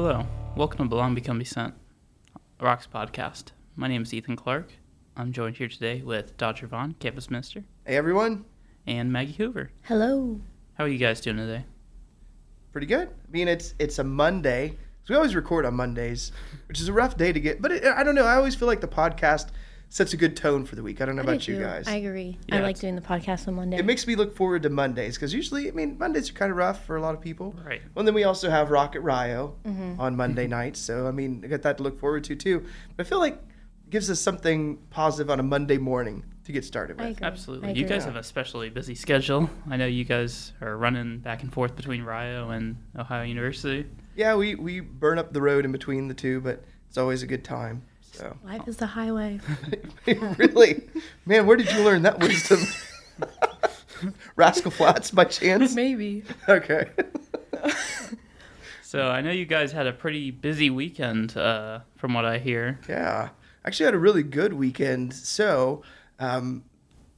Hello, welcome to Belong Become Be Sent, Rocks podcast. My name is Ethan Clark. I'm joined here today with Dodger Vaughn, campus minister, Hey everyone, and Maggie Hoover. Hello. How are you guys doing today? pretty good. I mean, it's it's a Monday, so we always record on Mondays, which is a rough day to get. But it, I don't know. I always feel like the podcast sets a good tone for the week. I don't know I do about you too. guys. I agree. Yeah, I like doing the podcast on Monday. it makes me look forward to Mondays because usually, I mean, Mondays are kind of rough for a lot of people. Right. Well, then we also have Rocket Rio Mm-hmm. on Monday nights, so I mean, I got that to look forward to too. But I feel like it gives us something positive on a Monday morning to get started I with. agree. Absolutely. I You agree. guys have a especially busy schedule. I know you guys are running back and forth between Rio and Ohio University. Yeah, we we burn up the road in between the two, but it's always a good time. So. Life is the highway. really? Man, where did you learn that wisdom? Rascal Flatts by chance? Maybe. Okay. So I know you guys had a pretty busy weekend, uh, from what I hear. Yeah. Actually had a really good weekend. So, um,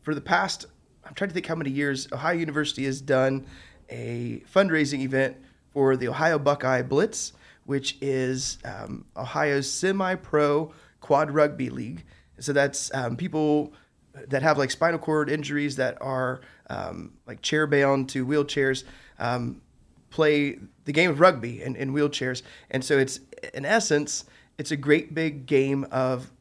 for the past, I'm trying to think how many years, Ohio University has done a fundraising event for the Ohio Buckeye Blitz, which is um, Ohio's semi pro quad rugby league. So that's um, people that have like spinal cord injuries that are um, like chair bound to wheelchairs. Um, play the game of rugby in, in wheelchairs. And so it's, in essence, it's a great big game of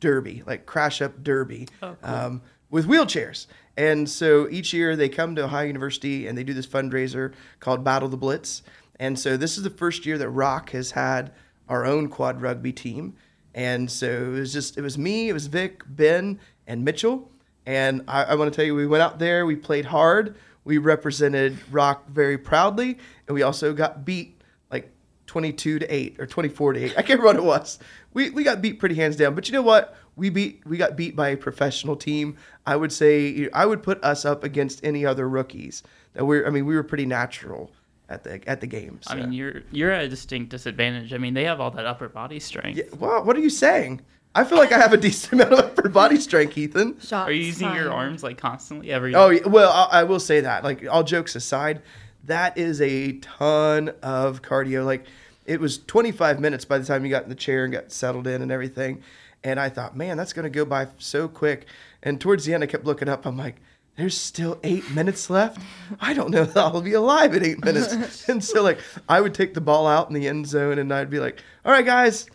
derby, like crash up derby, Oh, cool. um, with wheelchairs. And so each year they come to Ohio University and they do this fundraiser called Battle the Blitz. And so this is the first year that Rock has had our own quad rugby team. And so it was just, it was me, it was Vic, Ben, and Mitchell. And I, I want to tell you, we went out there, we played hard, we represented Rock very proudly, and we also got beat like 22 to 8 or 24 to 8. I can't remember what it was. We, we got beat pretty hands down. But you know what? We beat we got beat by a professional team. I would say I would put us up against any other rookies. That we're I mean we were pretty natural at the at the games. I mean, you're you're at a distinct disadvantage. I mean, they have all that upper body strength. yeah, well, what are you saying? I feel like I have a decent amount of upper body strength, Ethan. Shots Are you using your arms like constantly every? Oh yeah, well, I, I will say that. Like all jokes aside, that is a ton of cardio. Like it was 25 minutes by the time you got in the chair and got settled in and everything. And I thought, man, that's gonna go by so quick. And towards the end, I kept looking up. I'm like, there's still eight minutes left. I don't know that I'll be alive in eight minutes. and so like I would take the ball out in the end zone and I'd be like, all right, guys.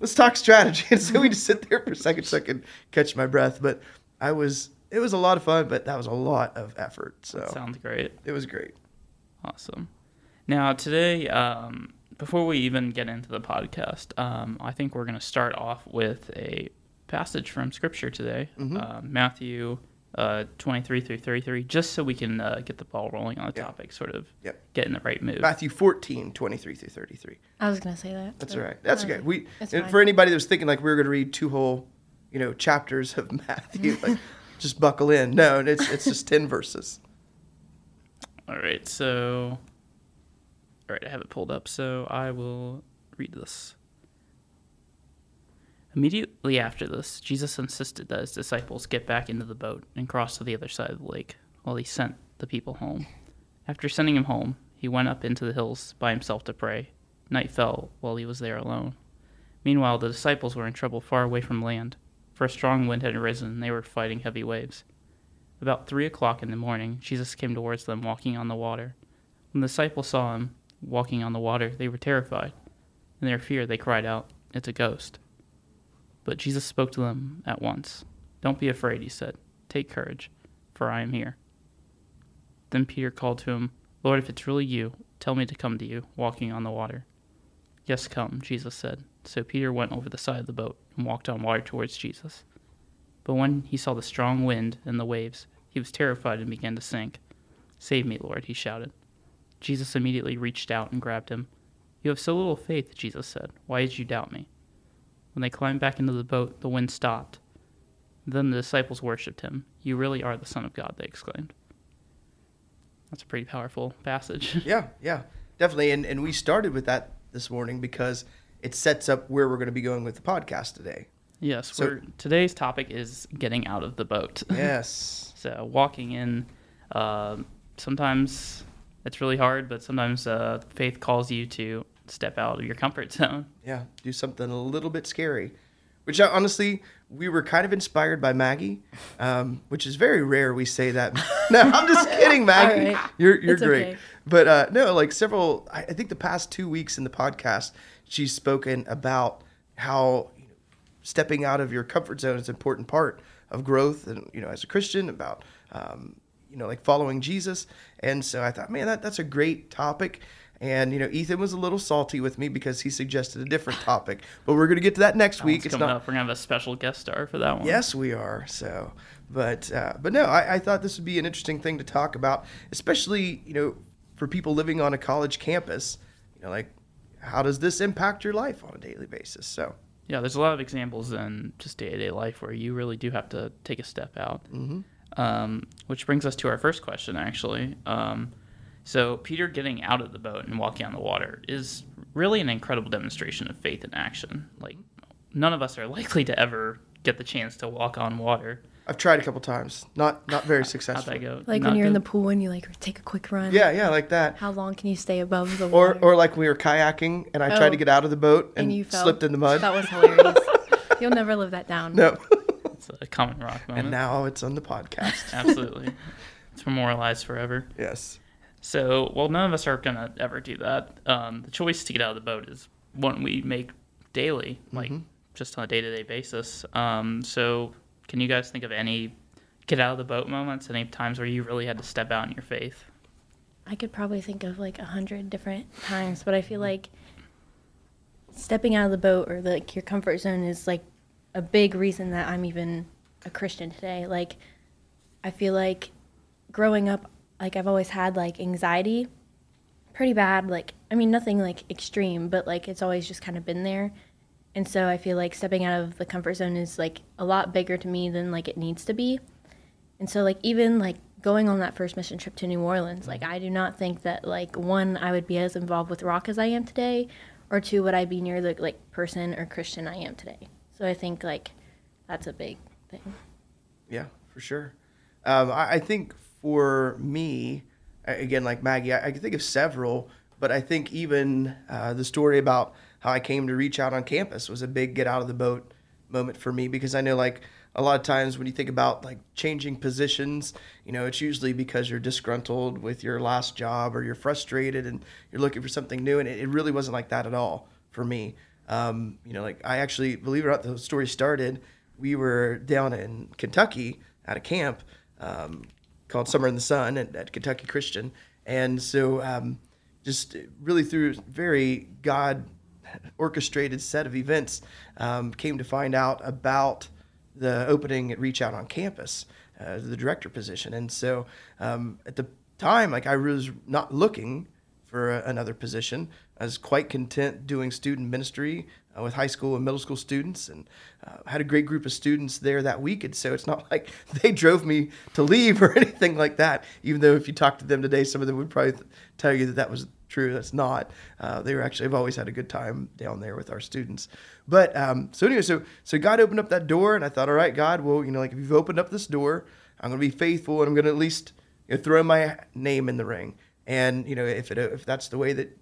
Let's talk strategy. And so we just sit there for a second so I could catch my breath. But I was, it was a lot of fun, but that was a lot of effort. So Sounds great. it was great. Awesome. Now today, um, before we even get into the podcast, um, I think we're going to start off with a passage from Scripture today, uh, Matthew uh, 23 through 33, just so we can uh, get the ball rolling on the Yeah. topic, sort of Yep. get in the right mood. Matthew 14, 23 through 33. I was gonna say that. That's but- all right. That's uh, okay. We and for anybody that was thinking like we were going to read two whole, you know, chapters of Matthew, like just buckle in. No, it's it's just 10 verses. All right, so. All right, I have it pulled up, so I will read this. Immediately after this, Jesus insisted that his disciples get back into the boat and cross to the other side of the lake while he sent the people home. After sending him home, he went up into the hills by himself to pray. Night fell while he was there alone. Meanwhile, the disciples were in trouble far away from land, for a strong wind had arisen and they were fighting heavy waves. About three o'clock in the morning, Jesus came towards them walking on the water. When the disciples saw him walking on the water, they were terrified. In their fear, they cried out, It's a ghost. But Jesus spoke to them at once. Don't be afraid, he said. Take courage, for I am here. Then Peter called to him, Lord, if it's really you, tell me to come to you, walking on the water. Yes, come, Jesus said. So Peter went over the side of the boat and walked on water towards Jesus. But when he saw the strong wind and the waves, he was terrified and began to sink. Save me, Lord, he shouted. Jesus immediately reached out and grabbed him. You have so little faith, Jesus said. Why did you doubt me? When they climbed back into the boat, the wind stopped. Then the disciples worshipped him. You really are the Son of God, they exclaimed. That's a pretty powerful passage. Yeah, yeah, definitely. And and we started with that this morning because it sets up where we're going to be going with the podcast today. yes, So- we're, today's topic is getting out of the boat. Yes. So walking in, uh, sometimes it's really hard, but sometimes uh, faith calls you to step out of your comfort zone. Yeah, do something a little bit scary. Which uh, honestly, we were kind of inspired by Maggie, um, which is very rare. We say that. no, I'm just kidding, Maggie. Right. You're you're It's great. okay. But uh, no, like several. I, I think the past two weeks in the podcast, she's spoken about how you know, stepping out of your comfort zone is an important part of growth, and you know, as a Christian, about um, you know, like following Jesus. And so I thought, man, that that's a great topic. And you know, Ethan was a little salty with me because he suggested a different topic. But we're gonna get to that next week. It's coming not. up. We're gonna have a special guest star for that one. Yes, we are. So, but uh, but no, I, I thought this would be an interesting thing to talk about, especially you know for people living on a college campus. You know, like how does this impact your life on a daily basis? So, Yeah, there's a lot of examples in just day to day life where you really do have to take a step out. Mm-hmm. Um, which brings us to our first question, actually. Um, so, Peter getting out of the boat and walking on the water is really an incredible demonstration of faith in action. Like, none of us are likely to ever get the chance to walk on water. I've tried a couple times, not not very successful. go? Like Not when you're in the pool and you like take a quick run. Yeah, yeah, like that. How long can you stay above the water? or or like we were kayaking and I tried Oh. to get out of the boat and, and you fell. slipped in the mud. That was hilarious. You'll never live that down. no. It's a common rock moment. and now it's on the podcast. Absolutely. it's memorialized forever. yes. So, well, none of us are going to ever do that. Um, the choice to get out of the boat is one we make daily, like just on a day to day basis. Um, so, can you guys think of any get out of the boat moments, any times where you really had to step out in your faith? I could probably think of like a hundred different times, but I feel like stepping out of the boat or like your comfort zone is like a big reason that I'm even a Christian today. Like, I feel like growing up, like I've always had like anxiety, pretty bad. Like, I mean, nothing like extreme, but like it's always just kind of been there. And so I feel like stepping out of the comfort zone is like a lot bigger to me than like it needs to be. And so like even like going on that first mission trip to New Orleans, like I do not think that like one I would be as involved with rock as I am today, or two would I be near the like person or Christian I am today. So I think like that's a big thing. Yeah, for sure. Um, I, I think for me, again, like Maggie, I, I can think of several, but I think even uh, the story about how I came to reach out on campus was a big get out of the boat moment for me because I know like a lot of times when you think about like changing positions, you know, it's usually because you're disgruntled with your last job or you're frustrated and you're looking for something new. And it, it really wasn't like that at all for me. Um, you know, like I actually, believe it or not, the story started. We were down in Kentucky at a camp um, called Summer in the Sun at, at Kentucky Christian. And so um, just really through very God orchestrated set of events, um, came to find out about the opening at Reach Out on campus, uh, the director position. And so um, at the time, like I was not looking for a, another position. I was quite content doing student ministry uh, with high school and middle school students, and uh, had a great group of students there that week. And so it's not like they drove me to leave or anything like that. Even though if you talk to them today, some of them would probably tell you that that was true. That's not. Uh, they were actually I've always had a good time down there with our students. But um, so anyway, so so God opened up that door, and I thought, all right, God, well, you know, like if you've opened up this door, I'm going to be faithful, and I'm going to at least you know, throw my name in the ring. And you know, if it if that's the way that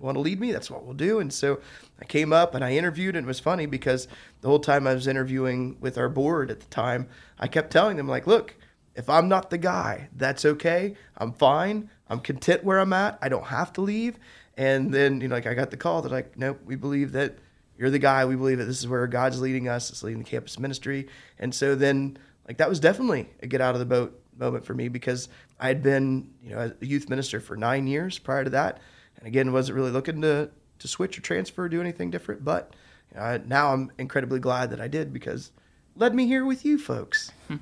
want to lead me, that's what we'll do. And so I came up and I interviewed, and it was funny because the whole time I was interviewing with our board at the time, I kept telling them like, look, if I'm not the guy, that's okay. I'm fine. I'm content where I'm at. I don't have to leave. And then you know, like I got the call that like, nope, we believe that you're the guy. We believe that this is where God's leading us. It's leading the campus ministry. And so then like that was definitely a get out of the boat moment for me because I had been, you know, a youth minister for nine years prior to that, and again wasn't really looking to to switch or transfer or do anything different. But uh, now I'm incredibly glad that I did because it led me here with you folks.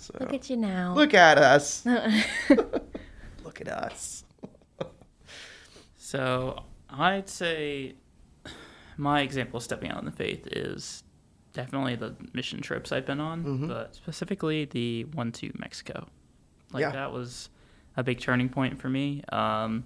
So Look at you now. look at us. look at us. So I'd say my example of stepping out in the faith is definitely the mission trips I've been on, but specifically the one to Mexico. Like Yeah. that was a big turning point for me. Um,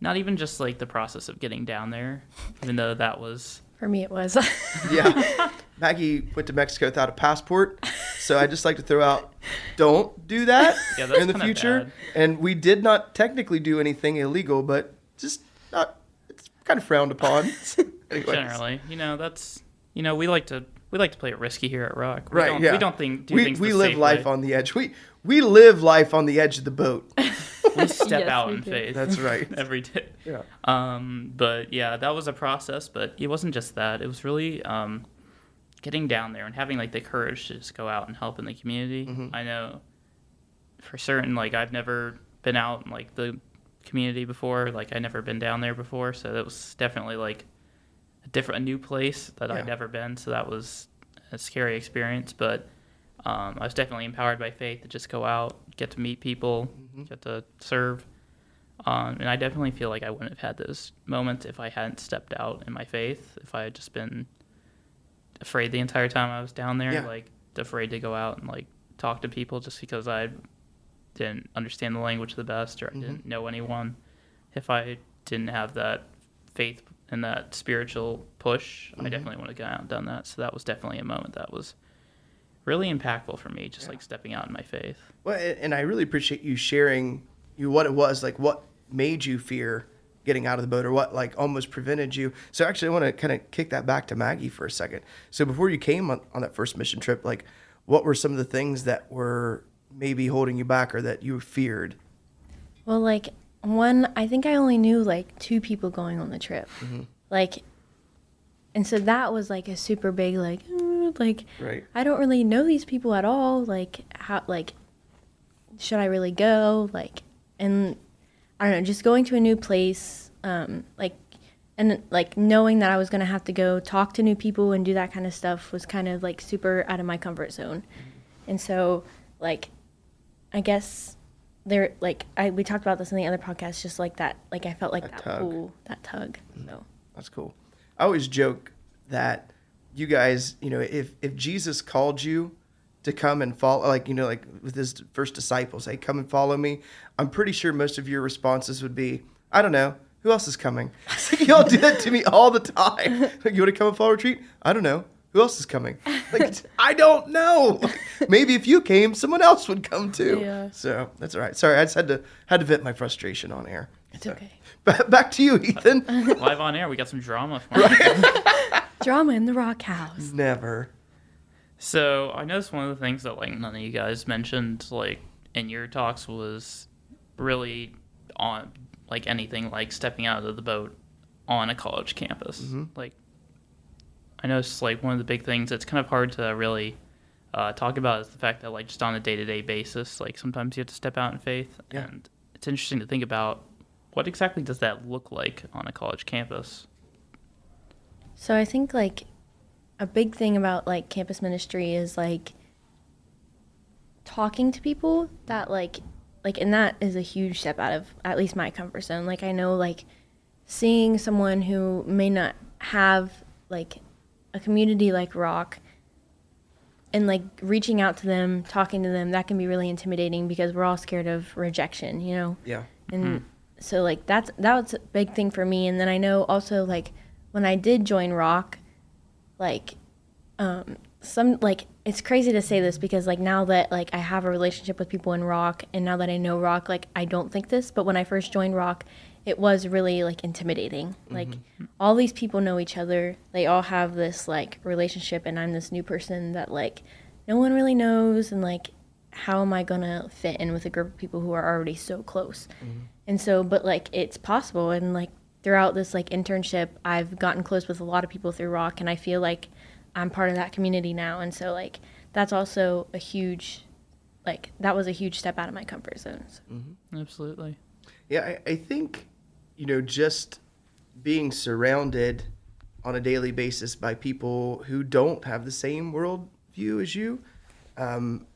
not even just like the process of getting down there, even though that was For me, it was. Yeah. Maggie went to Mexico without a passport. So I just like to throw out don't do that Yeah, in the future. bad. And we did not technically do anything illegal, but just not it's kind of frowned upon. Generally, you know, that's you know, we like to we like to play it risky here at Rock. We Right, Don't, yeah. We don't think do we things we the live safe life way. on the edge. We we live life on the edge of the boat. We step Yes, out we in do. faith. That's right. every day. Yeah. Um, but yeah, that was a process. But it wasn't just that. It was really um, getting down there and having like the courage to just go out and help in the community. Mm-hmm. I know for certain, like I've never been out in like the community before. Like I never been down there before, so that was definitely like a different, a new place that Yeah. I'd never been. So that was a scary experience, but. Um, I was definitely empowered by faith to just go out, get to meet people, Mm-hmm. get to serve. Um, and I definitely feel like I wouldn't have had those moments if I hadn't stepped out in my faith. If I had just been afraid the entire time I was down there, Yeah. like afraid to go out and like talk to people just because I didn't understand the language the best or I Mm-hmm. didn't know anyone. If I didn't have that faith and that spiritual push, Mm-hmm. I definitely would have gone out and done that. So that was definitely a moment that was really impactful for me, just like stepping out in my faith. Well, and I really appreciate you sharing you what it was like. What made you fear getting out of the boat, or what like almost prevented you? So actually, I want to kind of kick that back to Maggie for a second. So before you came on, on that first mission trip, like what were some of the things that were maybe holding you back, or that you feared? Well, like one, I think I only knew like two people going on the trip, mm-hmm. like, and so that was like a super big like, like Right. I don't really know these people at all. Like how like should I really go? Like and I don't know, just going to a new place, um, like and like knowing that I was gonna have to go talk to new people and do that kind of stuff was kind of like super out of my comfort zone. And so like I guess there like I we talked about this in the other podcast, just like that like I felt like That that, tug. pull, that tug. So That's cool. I always joke that you guys, you know, if if Jesus called you to come and follow, like you know, like with his first disciples, hey, come and follow me. I'm pretty sure most of your responses would be, I don't know, who else is coming? Y'all do that to me all the time. Like, you want to come and follow retreat? I don't know. Who else is coming? Like, I don't know. Like, maybe if you came, someone else would come too. Yeah. So that's all right. Sorry, I just had to had to vent my frustration on air. it's So, okay. Back to you, Ethan. Live on air, we got some drama for you. Drama in the rock house. Never. So I noticed one of the things that like none of you guys mentioned like in your talks was really on like anything like stepping out of the boat on a college campus. Like I noticed like one of the big things that's kind of hard to really uh, talk about is the fact that like just on a day to day basis, like sometimes you have to step out in faith, Yeah. and it's interesting to think about what exactly does that look like on a college campus. So I think like a big thing about like campus ministry is like talking to people that like like and that is a huge step out of at least my comfort zone. Like I know like seeing someone who may not have like a community like rock and like reaching out to them, talking to them, that can be really intimidating because we're all scared of rejection, you know? Yeah. and mm-hmm. so like that's that was a big thing for me and then i know also like when i did join rock like um some like it's crazy to say this because like now that like i have a relationship with people in rock and now that i know rock like i don't think this but when i first joined rock it was really like intimidating. Like all these people know each other. They all have this like relationship and i'm this new person that like no one really knows and like how am i gonna fit in with a group of people who are already so close? And so but like it's possible and like throughout this like internship i've gotten close with a lot of people through rock and i feel like i'm part of that community now and so like that's also a huge like that was a huge step out of my comfort zone so. Absolutely. Yeah, I, I think, you know, just being surrounded on a daily basis by people who don't have the same worldview as you um,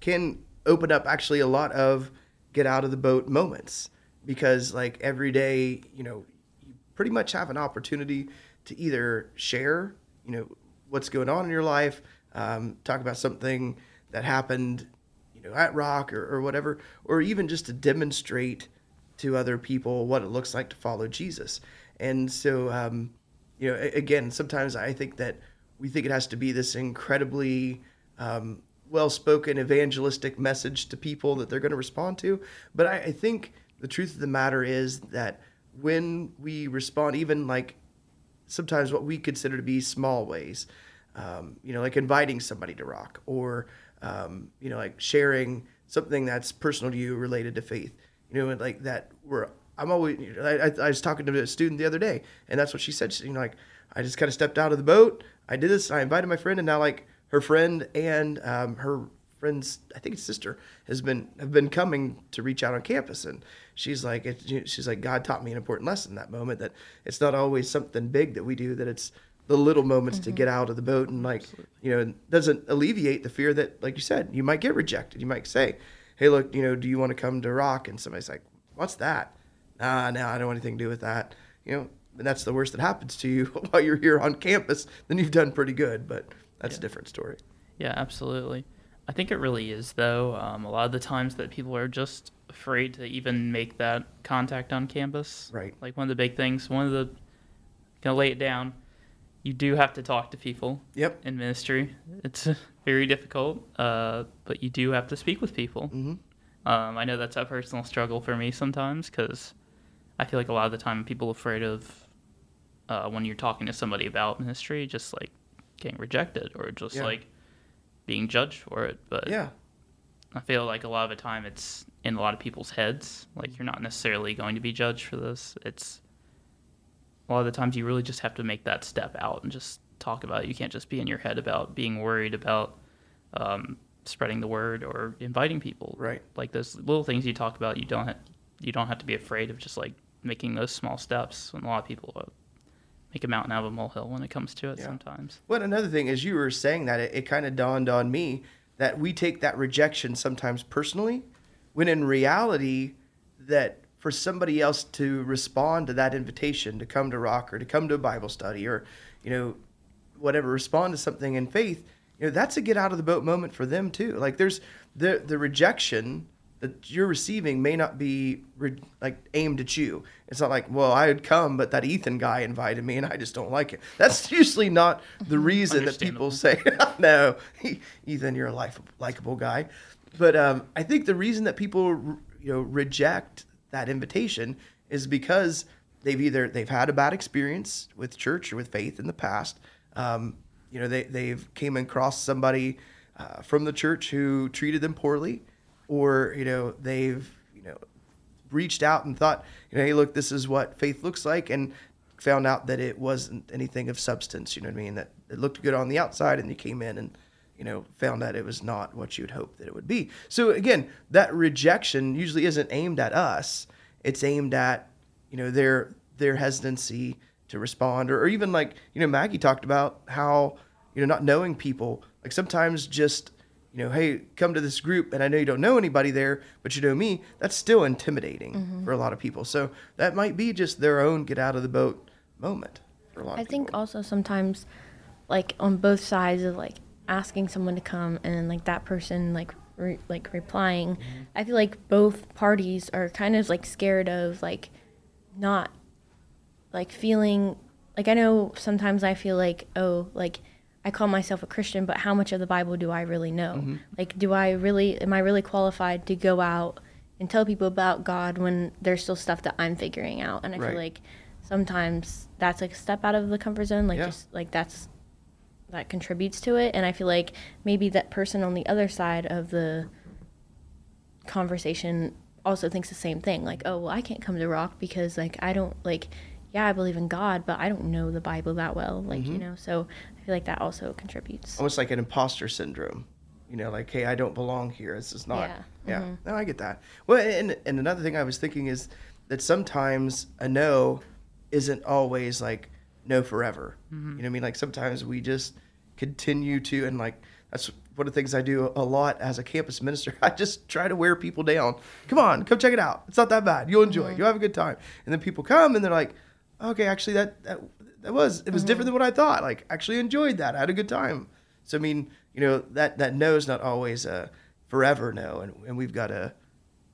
can open up actually a lot of get out of the boat moments because, like, every day, you know, you pretty much have an opportunity to either share, you know, what's going on in your life, um, talk about something that happened you know, at Rock or, or whatever, or even just to demonstrate to other people what it looks like to follow Jesus. And so, um, you know, again, sometimes I think that we think it has to be this incredibly um, well-spoken evangelistic message to people that they're going to respond to. But I, I think the truth of the matter is that when we respond, even like sometimes what we consider to be small ways, um, you know, like inviting somebody to rock or, um, you know, like sharing something that's personal to you related to faith, you know, and like that we're, I'm always, I, I, I was talking to a student the other day and that's what she said. She, you know, like, I just kind of stepped out of the boat. I did this. I invited my friend and now like her friend and um, her friend's I think his sister has been have been coming to reach out on campus, and she's like it, she's like God taught me an important lesson that moment that it's not always something big that we do that it's the little moments to get out of the boat and like you know it doesn't alleviate the fear that like you said you might get rejected. You might say hey look you know do you want to come to rock? And somebody's like what's that? Ah no I don't want anything to do with that. You know and that's the worst that happens to you while you're here on campus then you've done pretty good but that's a different story. Yeah, absolutely. I think it really is, though. Um, a lot of the times that people are just afraid to even make that contact on campus. Right. Like one of the big things, one of the, gonna lay it down, you do have to talk to people yep in ministry. It's very difficult, uh, but you do have to speak with people. Mhm. Um, I know that's a personal struggle for me sometimes because I feel like a lot of the time people are afraid of uh, when you're talking to somebody about ministry, just like getting rejected or just Yeah. like being judged for it. But yeah I feel like a lot of the time it's in a lot of people's heads. Like you're not necessarily going to be judged for this. It's a lot of the times you really just have to make that step out and just talk about it. You can't just be in your head about being worried about um, spreading the word or inviting people. Right. Like those little things you talk about, you don't you don't have to be afraid of just like making those small steps. And a lot of people uh, make a mountain out of a molehill when it comes to it Yeah. sometimes. Well, another thing, as you were saying that, it, it kind of dawned on me that we take that rejection sometimes personally, when in reality, that for somebody else to respond to that invitation to come to Rock or to come to a Bible study or, you know, whatever, respond to something in faith, you know, that's a get out of the boat moment for them too. Like there's the the rejection that you're receiving may not be re- like aimed at you. It's not like, well, I had come, but that Ethan guy invited me, and I just don't like it. That's usually not the reason that people say, no, Ethan, you're a life, likable guy. But um, I think the reason that people, you know, reject that invitation is because they've either they've had a bad experience with church or with faith in the past. Um, you know, they they've came across somebody uh, from the church who treated them poorly, or you know they've you know reached out and thought, you know, hey, look, this is what faith looks like, and found out that it wasn't anything of substance. You know what I mean? That it looked good on the outside, and you came in and you know found out it was not what you'd hoped that it would be. So again, that rejection usually isn't aimed at us. It's aimed at you know their their hesitancy to respond, or, or even like you know Maggie talked about how you know not knowing people. Like sometimes just you know, hey, come to this group, and I know you don't know anybody there, but you know me, that's still intimidating mm-hmm. for a lot of people. So that might be just their own get out of the boat moment for a lot of people. I think also sometimes, like on both sides of like asking someone to come and like that person like re- like replying, mm-hmm. I feel like both parties are kind of like scared of like not like feeling like I know sometimes I feel like oh like I call myself a Christian, but how much of the Bible do I really know? Mm-hmm. Like, do I really am I really qualified to go out and tell people about God when there's still stuff that I'm figuring out? And I Right. feel like sometimes that's like a step out of the comfort zone. Like Yeah. just like that's that contributes to it. And I feel like maybe that person on the other side of the conversation also thinks the same thing. Like, oh well, I can't come to rock because like I don't like. Yeah, I believe in God, but I don't know the Bible that well. Like Mm-hmm. you know, so I feel like that also contributes. almost like an imposter syndrome. You know, like, hey, I don't belong here. This is not. Yeah. Yeah. Mhm. No, I get that. Well, and and another thing I was thinking is that sometimes a no isn't always like no forever. You know what I mean? Like sometimes we just continue to, and like that's one of the things I do a lot as a campus minister. I just try to wear people down. Come on, come check it out. It's not that bad. You'll enjoy it. You'll have a good time. And then people come and they're like, okay, actually that that that was it was mm-hmm. different than what I thought. Like actually enjoyed that. I had a good time. So I mean, you know that that no is not always a forever no, and and we've got to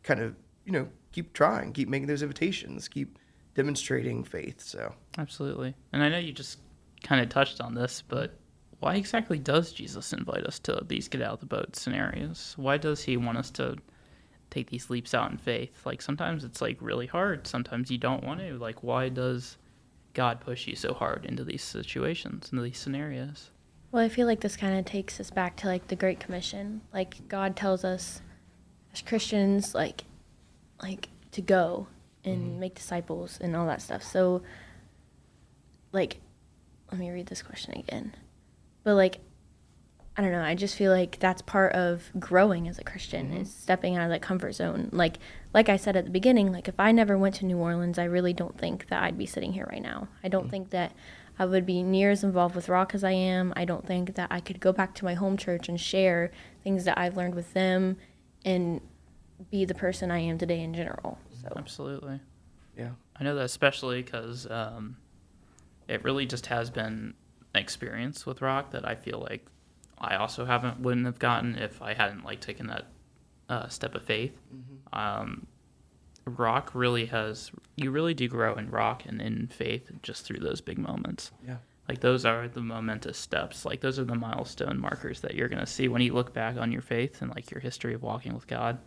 kind of you know keep trying, keep making those invitations, keep demonstrating faith. So Absolutely. And I know you just kind of touched on this, but why exactly does Jesus invite us to these get out of the boat scenarios? Why does he want us to take these leaps out in faith. Like sometimes it's like really hard. Sometimes you don't want to. Like why does God push you so hard into these situations, into these scenarios? Well, I feel like this kind of takes us back to like the Great Commission. Like God tells us as Christians, like, like to go and mm-hmm. make disciples and all that stuff. So, like, let me read this question again. But like, I don't know. I just feel like that's part of growing as a Christian is stepping out of that comfort zone. Like, like I said at the beginning, like if I never went to New Orleans, I really don't think that I'd be sitting here right now. I don't think that I would be near as involved with Rock as I am. I don't think that I could go back to my home church and share things that I've learned with them and be the person I am today in general. So, Absolutely. Yeah. I know that especially because um, it really just has been an experience with rock that I feel like I also haven't wouldn't have gotten if I hadn't like taken that uh, step of faith. Um, rock really has you really do grow in rock and in faith just through those big moments. Yeah. Like those are the momentous steps. Like those are the milestone markers that you're gonna see when you look back on your faith and like your history of walking with God.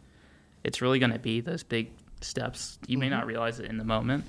It's really gonna be those big steps. You may not realize it in the moment,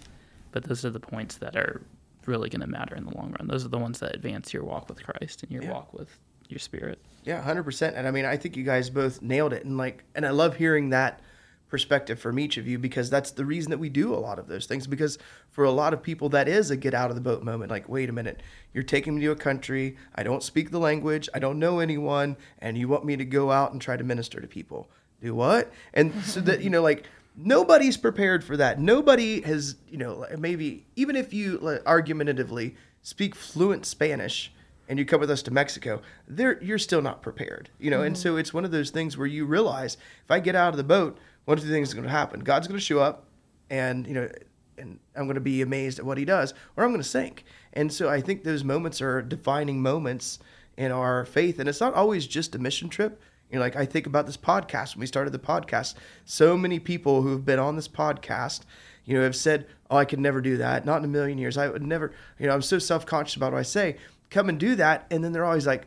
but those are the points that are really gonna matter in the long run. Those are the ones that advance your walk with Christ and your Yeah. walk with your spirit. Yeah, hundred percent. And I mean, I think you guys both nailed it. And like, and I love hearing that perspective from each of you because that's the reason that we do a lot of those things. Because for a lot of people, that is a get out of the boat moment. Like, wait a minute, you're taking me to a country I don't speak the language, I don't know anyone, and you want me to go out and try to minister to people. Do what? And so that you know, like. Nobody's prepared for that. Nobody has, you know, maybe even if you like, argumentatively speak fluent Spanish, and you come with us to Mexico, there you're still not prepared, you know. And so mm-hmm. it's one of those things where you realize if I get out of the boat, one of two things is going to happen: God's going to show up, and you know, and I'm going to be amazed at what He does, or I'm going to sink. And so I think those moments are defining moments in our faith, and it's not always just a mission trip. You know, like I think about this podcast when we started the podcast. So many people who have been on this podcast you know, have said, "Oh, I could never do that. Not in a million years. I would never." You know, I'm so self-conscious about what I say. Come and do that, and then they're always like,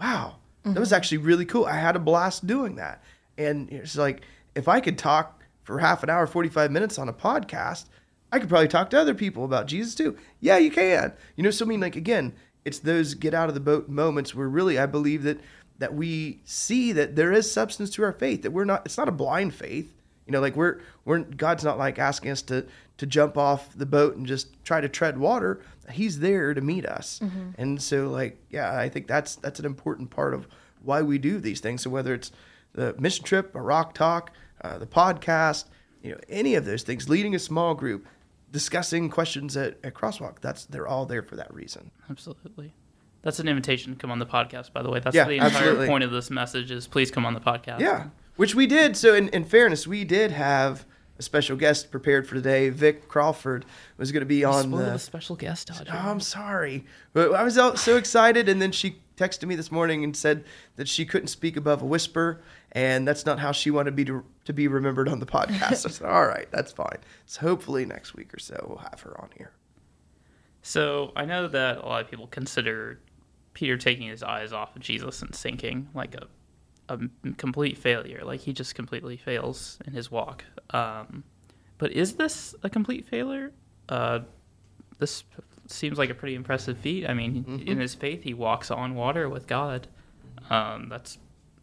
"Wow, that was mm-hmm. actually really cool. I had a blast doing that." And it's like, if I could talk for half an hour, 45 minutes on a podcast, I could probably talk to other people about Jesus too. Yeah, you can. You know, so I mean, like again, it's those get out of the boat moments where really I believe that that we see that there is substance to our faith. That we're not. It's not a blind faith. You know, like we're we're God's not like asking us to to jump off the boat and just try to tread water. He's there to meet us. And so like yeah, I think that's that's an important part of why we do these things. So whether it's the mission trip, a rock talk, uh, the podcast, you know, any of those things, leading a small group, discussing questions at, at Crosswalk, that's they're all there for that reason. Absolutely. That's an invitation to come on the podcast, by the way. That's Yeah, the entire absolutely. point of this message is please come on the podcast. Yeah, which we did. So in, in fairness, we did have a special guest prepared for today. Vic Crawford was going to be on Spoil the. the special guest, Dodger. Oh, I'm sorry, but I was so excited, and then she texted me this morning and said that she couldn't speak above a whisper, and that's not how she wanted to be to, to be remembered on the podcast. I said, all right, that's fine. So hopefully next week or so we'll have her on here. So I know that a lot of people consider Peter taking his eyes off of Jesus and sinking like a a complete failure. Like he just completely fails in his walk. Um, but is this a complete failure? Uh, this seems like a pretty impressive feat. I mean, in his faith, he walks on water with God. Um, that's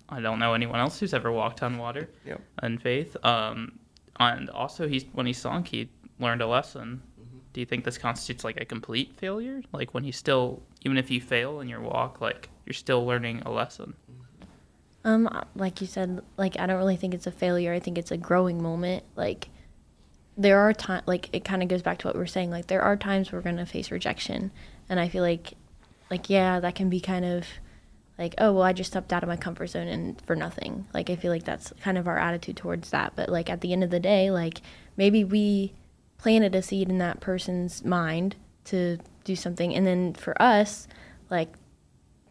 I don't know anyone else who's ever walked on water Yep. in faith. Um, and also, he's when he sunk, he learned a lesson. Do you think this constitutes like a complete failure? Like when you still, even if you fail in your walk, like you're still learning a lesson. Um, like you said, like I don't really think it's a failure. I think it's a growing moment. Like there are times, like it kind of goes back to what we were saying. Like there are times we're gonna face rejection, and I feel like, like yeah, that can be kind of like oh well, I just stepped out of my comfort zone and for nothing. Like I feel like that's kind of our attitude towards that. But like at the end of the day, like maybe we planted a seed in that person's mind to do something, and then for us, like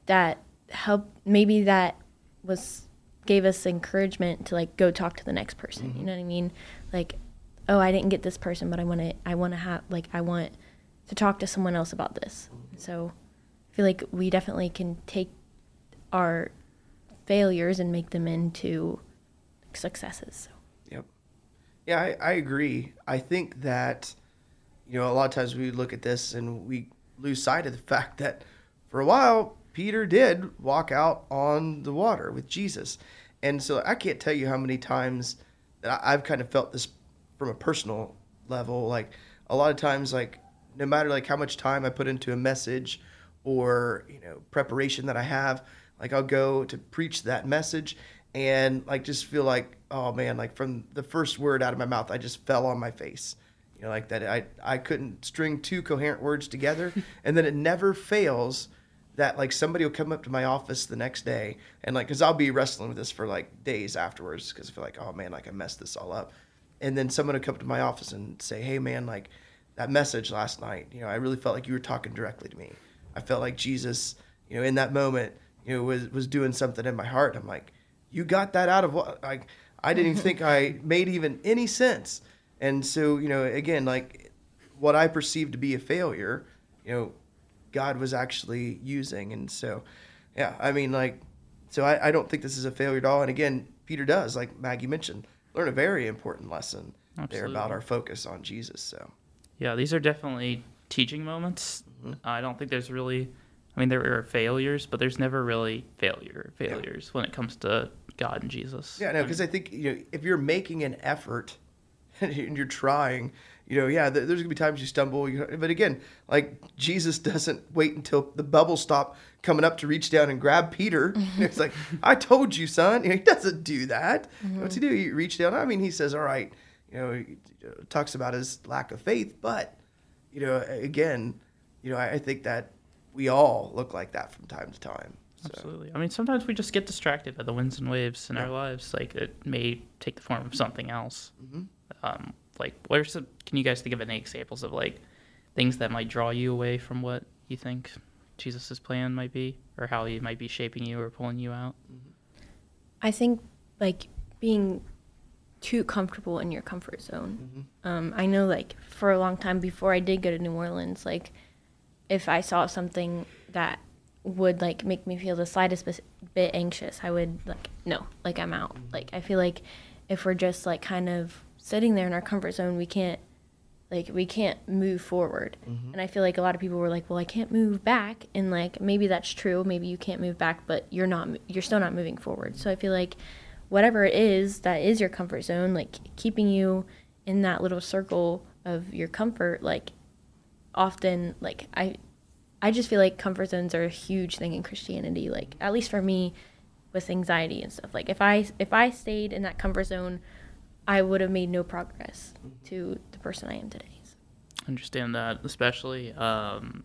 that help maybe that was gave us encouragement to like go talk to the next person you mm-hmm. know what i mean? Like oh i didn't get this person but i want to i want to have like i want to talk to someone else about this. So i feel like we definitely can take our failures and make them into successes so. Yeah, Yeah, I, I agree. I think that, you know, a lot of times we look at this and we lose sight of the fact that for a while, Peter did walk out on the water with Jesus. And so I can't tell you how many times that I've kind of felt this from a personal level. Like a lot of times, like no matter like how much time I put into a message or, you know, preparation that I have, like I'll go to preach that message and like just feel like, oh man, like from the first word out of my mouth, I just fell on my face. You know, like that I I couldn't string two coherent words together. and then it never fails that like somebody will come up to my office the next day and like because i'll be wrestling with this for like days afterwards because i feel like oh man like i messed this all up. And then someone will come to my office and say hey man like that message last night you know i really felt like you were talking directly to me. I felt like jesus you know in that moment you know was was doing something in my heart. I'm like you got that out of what like i didn't even think i made even any sense. And so you know again like what i perceived to be a failure you know God was actually using. And so, yeah, I mean, like, so I, I don't think this is a failure at all. And again, Peter does, like Maggie mentioned, learn a very important lesson there about our focus on Jesus. So, Yeah, these are definitely teaching moments. Mm-hmm. I don't think there's really, I mean, there are failures, but there's never really failure failures when it comes to God and Jesus. yeah, no, because I think, you know, if you're making an effort and you're trying, you know, yeah, there's gonna be times you stumble, you but again, like Jesus doesn't wait until the bubbles stop coming up to reach down and grab Peter. it's like, I told you, son. You know, he doesn't do that. What's he do? He reach down. I mean, he says, all right, you know, he talks about his lack of faith, but you know, again, you know, I, I think that we all look like that from time to time. So, Absolutely. I mean, sometimes we just get distracted by the winds and waves in Yeah. our lives. Like it may take the form of something else. Mhm. Um, like, where's the? Can you guys think of any examples of like things that might draw you away from what you think Jesus' plan might be, or how he might be shaping you or pulling you out? I think like being too comfortable in your comfort zone. Um, I know like for a long time before I did go to New Orleans, like if I saw something that would like make me feel the slightest bit- bit anxious, I would like no, like I'm out. Like I feel like if we're just like kind of sitting there in our comfort zone, we can't like we can't move forward. Mm-hmm. And I feel like a lot of people were like, "Well, I can't move back." And like maybe that's true, maybe you can't move back, but you're not you're still not moving forward. So I feel like whatever it is that is your comfort zone, like keeping you in that little circle of your comfort, like often like I I just feel like comfort zones are a huge thing in Christianity. Like at least for me with anxiety and stuff. Like if I if I stayed in that comfort zone, I would have made no progress to the person I am today. So. understand that especially um,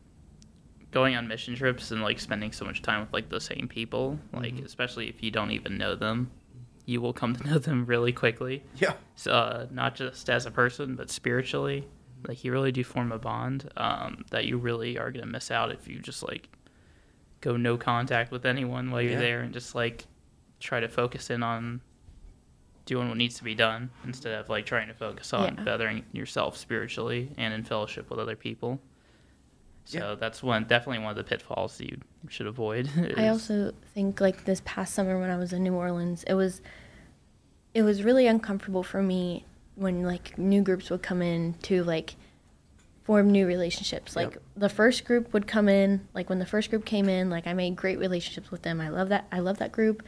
going on mission trips and like spending so much time with like the same people like especially if you don't even know them you will come to know them really quickly yeah, so, uh, not just as a person but spiritually like you really do form a bond um, that you really are going to miss out if you just like go no contact with anyone while you're Yeah. there and just like try to focus in on doing what needs to be done instead of like trying to focus on Yeah. bettering yourself spiritually and in fellowship with other people. So Yeah. that's one definitely one of the pitfalls that you should avoid. I also think like this past summer when I was in New Orleans, it was it was really uncomfortable for me when like new groups would come in to like form new relationships. Like Yep. the first group would come in, like when the first group came in, like I made great relationships with them. I love that I love that group.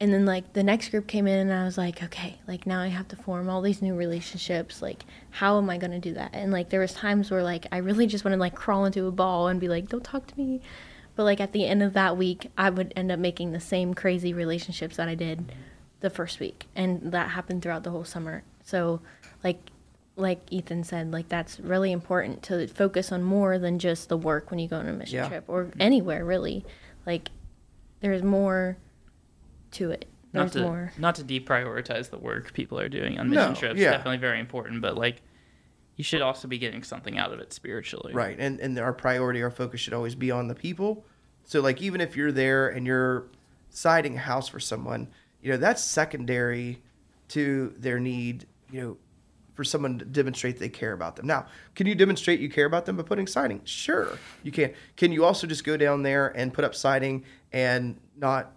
And then like the next group came in and I was like, okay, like now I have to form all these new relationships. Like how am I going to do that? And like there was times where like I really just want to like crawl into a ball and be like, "Don't talk to me." But like at the end of that week, I would end up making the same crazy relationships that I did the first week, and that happened throughout the whole summer. So, like, like Ethan said, like that's really important to focus on more than just the work when you go on a mission Yeah. trip or anywhere really. Like, there's more to it. not to more. not to deprioritize the work people are doing on mission No, trips. yeah. Definitely very important, but like you should also be getting something out of it spiritually. Right. And and our priority, our focus should always be on the people. So like even if you're there and you're siding a house for someone, you know, that's secondary to their need, you know, for someone to demonstrate they care about them. Now, can you demonstrate you care about them by putting siding? Sure, you can. Can you also just go down there and put up siding and not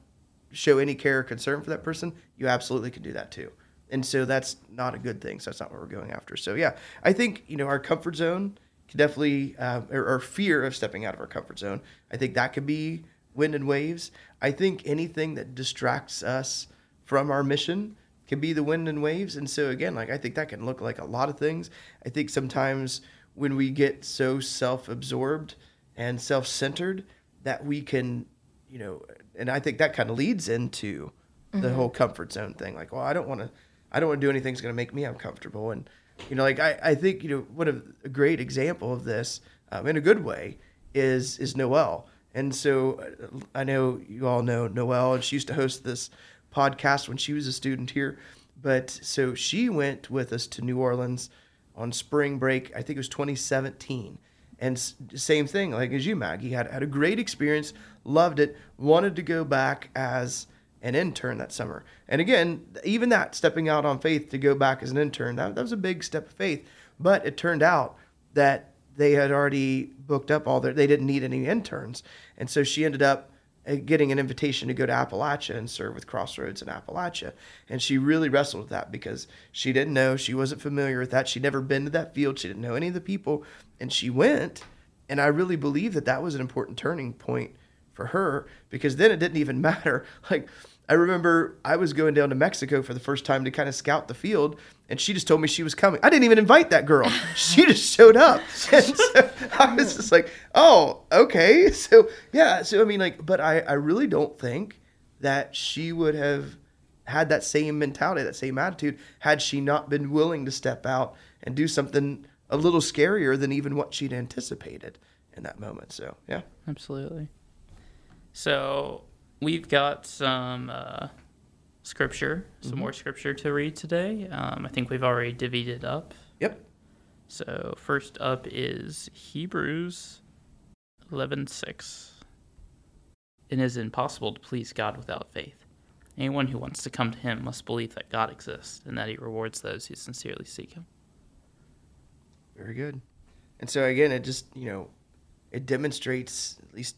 show any care or concern for that person? You absolutely can do that too. And so that's not a good thing. So that's not what we're going after. So yeah, I think you know our comfort zone can definitely, uh, or, or fear of stepping out of our comfort zone. I think that could be wind and waves. I think anything that distracts us from our mission can be the wind and waves. And so again, like I think that can look like a lot of things. I think sometimes when we get so self-absorbed and self-centered that we can, you know, and I think that kind of leads into the whole comfort zone thing. Like, well, I don't want to, I don't want to do anything that's going to make me uncomfortable. And you know, like I, I think you know one of a great example of this um, in a good way is is Noelle. And so uh, I know you all know Noel and she used to host this podcast when she was a student here. But so she went with us to New Orleans on spring break. I think it was 2017. And same thing, like as you, Maggie, had had a great experience, loved it, wanted to go back as an intern that summer. And again, even that stepping out on faith to go back as an intern, that, that was a big step of faith. But it turned out that they had already booked up all their, they didn't need any interns. And so she ended up uh, getting an invitation to go to Appalachia and serve with Crossroads in Appalachia. And she really wrestled with that because she didn't know, she wasn't familiar with that. She'd never been to that field, she didn't know any of the people. And she went. And I really believe that that was an important turning point for her because then it didn't even matter. Like, I remember I was going down to Mexico for the first time to kind of scout the field, and she just told me she was coming. I didn't even invite that girl. She just showed up. And so I was just like, oh, okay. So, yeah. So, I mean, like, but I, I really don't think that she would have had that same mentality, that same attitude, had she not been willing to step out and do something a little scarier than even what she'd anticipated in that moment. So, yeah. Absolutely. So we've got some uh, scripture, some more scripture to read today. Um, I think we've already divvied it up. Yep. So first up is Hebrews 11:6. It is impossible to please God without faith. Anyone who wants to come to him must believe that God exists and that he rewards those who sincerely seek him. Very good. And so again, it just you know, it demonstrates at least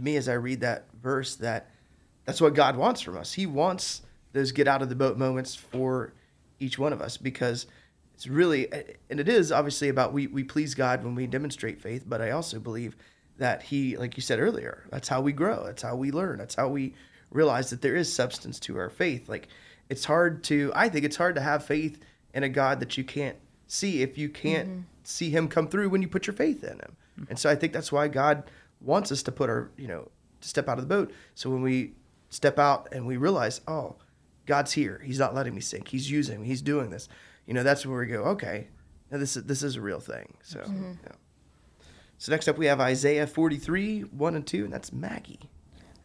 to me as I read that verse that that's what God wants from us. He wants those get out of the boat moments for each one of us because it's really and it is obviously about we we please God when we demonstrate faith, but I also believe that he like you said earlier, that's how we grow, that's how we learn, that's how we realize that there is substance to our faith. Like it's hard to I think it's hard to have faith in a God that you can't see if you can't mm-hmm. see him come through when you put your faith in him. And so I think that's why God wants us to put our, you know, to step out of the boat. So when we step out and we realize, oh, God's here. He's not letting me sink. He's using me. He's doing this. You know, that's where we go, okay, now this is this is a real thing. So mm-hmm. yeah. So next up we have Isaiah 43, 1 and 2, and that's Maggie.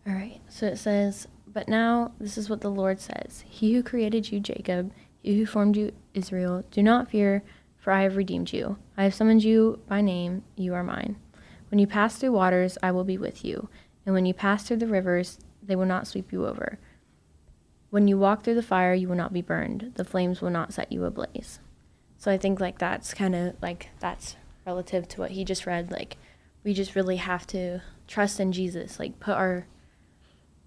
All right. So it says, But now this is what the Lord says He who created you, Jacob, he who formed you, Israel, do not fear, for I have redeemed you. I have summoned you by name, you are mine. When you pass through waters, I will be with you. And when you pass through the rivers, they will not sweep you over. When you walk through the fire, you will not be burned. The flames will not set you ablaze. So I think like that's kind of like that's relative to what he just read. Like we just really have to trust in Jesus. Like put our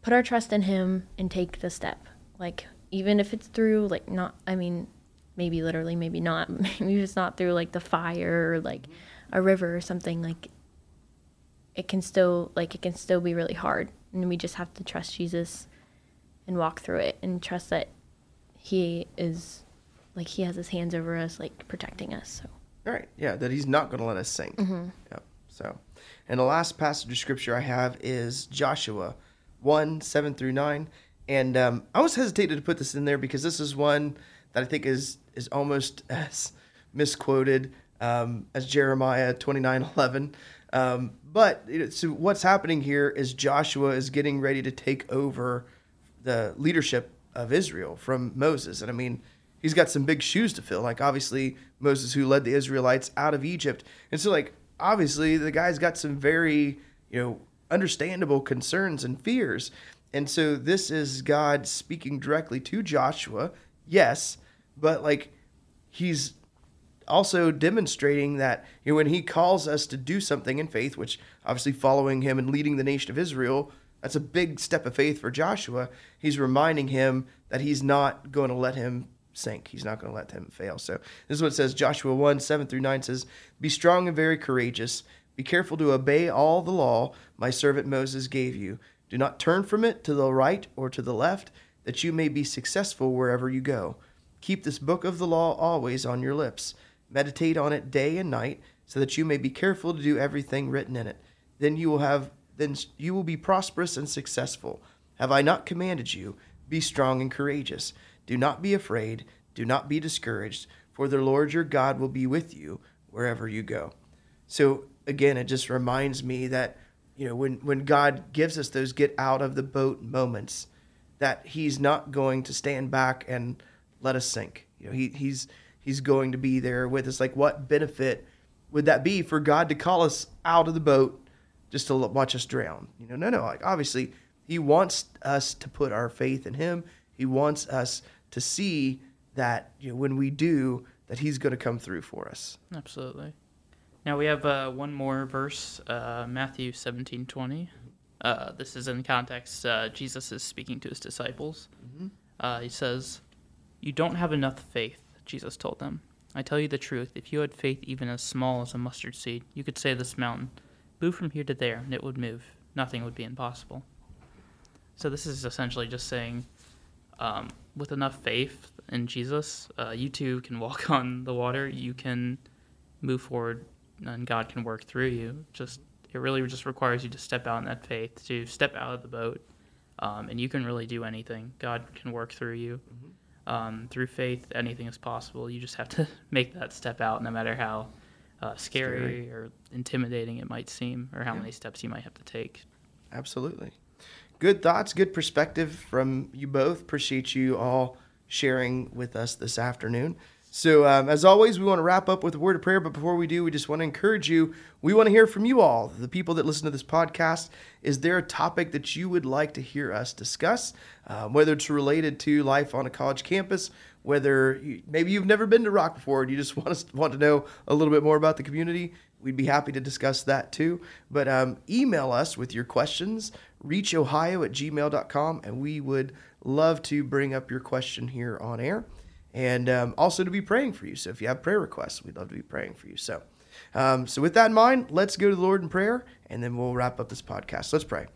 put our trust in him and take the step. Like even if it's through like not I mean maybe literally maybe not maybe it's not through like the fire or like a river or something like it can still like it can still be really hard and we just have to trust Jesus and walk through it and trust that he is like he has his hands over us like protecting us so All right. Yeah, that he's not going to let us sink. Yep. So, and the last passage of scripture I have is Joshua 1 7 through 9. And um, I was hesitated to put this in there because this is one that I think is, is almost as misquoted um, as Jeremiah 29 11. Um, but so what's happening here is Joshua is getting ready to take over the leadership of Israel from Moses. And I mean, he's got some big shoes to fill. Like obviously Moses who led the Israelites out of Egypt. And so like obviously the guy's got some very, you know, understandable concerns and fears. And so this is God speaking directly to Joshua. Yes, but like he's also demonstrating that you know, when he calls us to do something in faith, which obviously following him and leading the nation of Israel, that's a big step of faith for Joshua. He's reminding him that he's not going to let him sink. He's not going to let them fail. So this is what it says Joshua 1 7 through 9 says, Be strong and very courageous. Be careful to obey all the law my servant Moses gave you. Do not turn from it to the right or to the left, that you may be successful wherever you go. Keep this book of the law always on your lips. Meditate on it day and night, so that you may be careful to do everything written in it. Then you will have then you will be prosperous and successful. Have I not commanded you? Be strong and courageous. Do not be afraid. Do not be discouraged, for the Lord your God will be with you wherever you go. So again, it just reminds me that you know when when God gives us those get out of the boat moments, that He's not going to stand back and let us sink. You know, He He's He's going to be there with us. Like, what benefit would that be for God to call us out of the boat just to watch us drown? You know, no, no. Like, obviously, He wants us to put our faith in Him. He wants us to see that you know, when we do, that He's going to come through for us. Absolutely. Now we have uh, one more verse, uh, Matthew seventeen twenty. Uh, this is in context. Uh, Jesus is speaking to his disciples. Uh, he says, "You don't have enough faith." Jesus told them. "I tell you the truth. If you had faith even as small as a mustard seed, you could say this mountain, move from here to there, and it would move. Nothing would be impossible." So this is essentially just saying, um, with enough faith in Jesus, uh, you too can walk on the water. You can move forward and God can work through you. Just it really just requires you to step out in that faith, to step out of the boat, um, and you can really do anything. God can work through you. Um, through faith, anything is possible. You just have to make that step out, no matter how uh, scary, Scary. or intimidating it might seem, or how Yeah. many steps you might have to take. Absolutely. Good thoughts, good perspective from you both. Appreciate you all sharing with us this afternoon. So, um, as always, we want to wrap up with a word of prayer. But before we do, we just want to encourage you. We want to hear from you all, the people that listen to this podcast. Is there a topic that you would like to hear us discuss? Um, whether it's related to life on a college campus, whether you, maybe you've never been to Rock before and you just want us want to know a little bit more about the community, we'd be happy to discuss that too. But um, email us with your questions, reachohio at gmail.com, and we would love to bring up your question here on air and um, also to be praying for you. So if you have prayer requests, we'd love to be praying for you. So, um, so with that in mind, let's go to the Lord in prayer, and then we'll wrap up this podcast. Let's pray.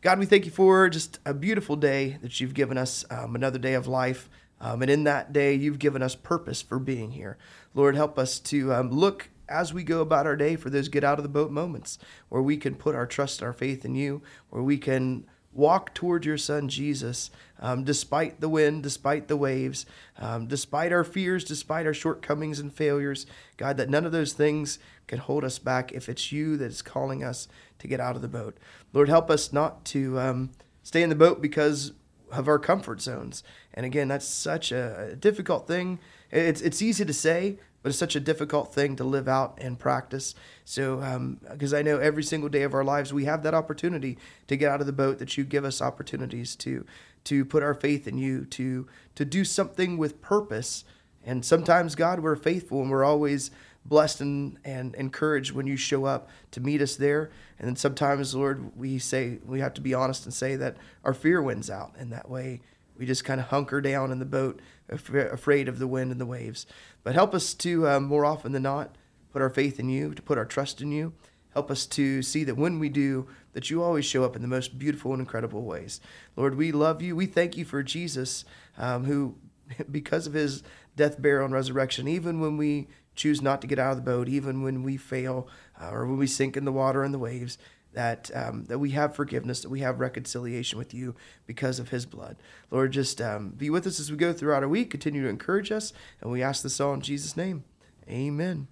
God, we thank you for just a beautiful day that you've given us, um, another day of life. Um, and in that day, you've given us purpose for being here. Lord, help us to um, look as we go about our day for those get out of the boat moments where we can put our trust and our faith in you, where we can walk toward your son Jesus, um, despite the wind, despite the waves, um, despite our fears, despite our shortcomings and failures. God, that none of those things can hold us back if it's you that is calling us to get out of the boat. Lord, help us not to um, stay in the boat because of our comfort zones. And again, that's such a, difficult thing. It's, it's easy to say, but it's such a difficult thing to live out and practice. So, um, because I know every single day of our lives we have that opportunity to get out of the boat. That you give us opportunities to to put our faith in you, to to do something with purpose. And sometimes, God, we're faithful and we're always blessed and, and encouraged when you show up to meet us there. And then sometimes, Lord, we say we have to be honest and say that our fear wins out, and that way we just kind of hunker down in the boat, af- afraid of the wind and the waves. But help us to, um, more often than not, put our faith in you, to put our trust in you. Help us to see that when we do, that you always show up in the most beautiful and incredible ways. Lord, we love you. We thank you for Jesus, um, who, because of his death, burial, and resurrection, even when we choose not to get out of the boat, even when we fail uh, or when we sink in the water and the waves, that um, that we have forgiveness, that we have reconciliation with you because of His blood. Lord, just um, be with us as we go throughout our week. Continue to encourage us, and we ask this all in Jesus' name. Amen.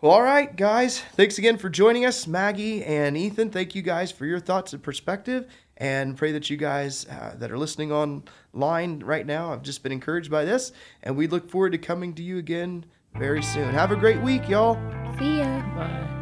Well, all right, guys. Thanks again for joining us, Maggie and Ethan. Thank you guys for your thoughts and perspective, and pray that you guys uh, that are listening online right now have just been encouraged by this. And we look forward to coming to you again very soon. Have a great week, y'all. See ya. Bye.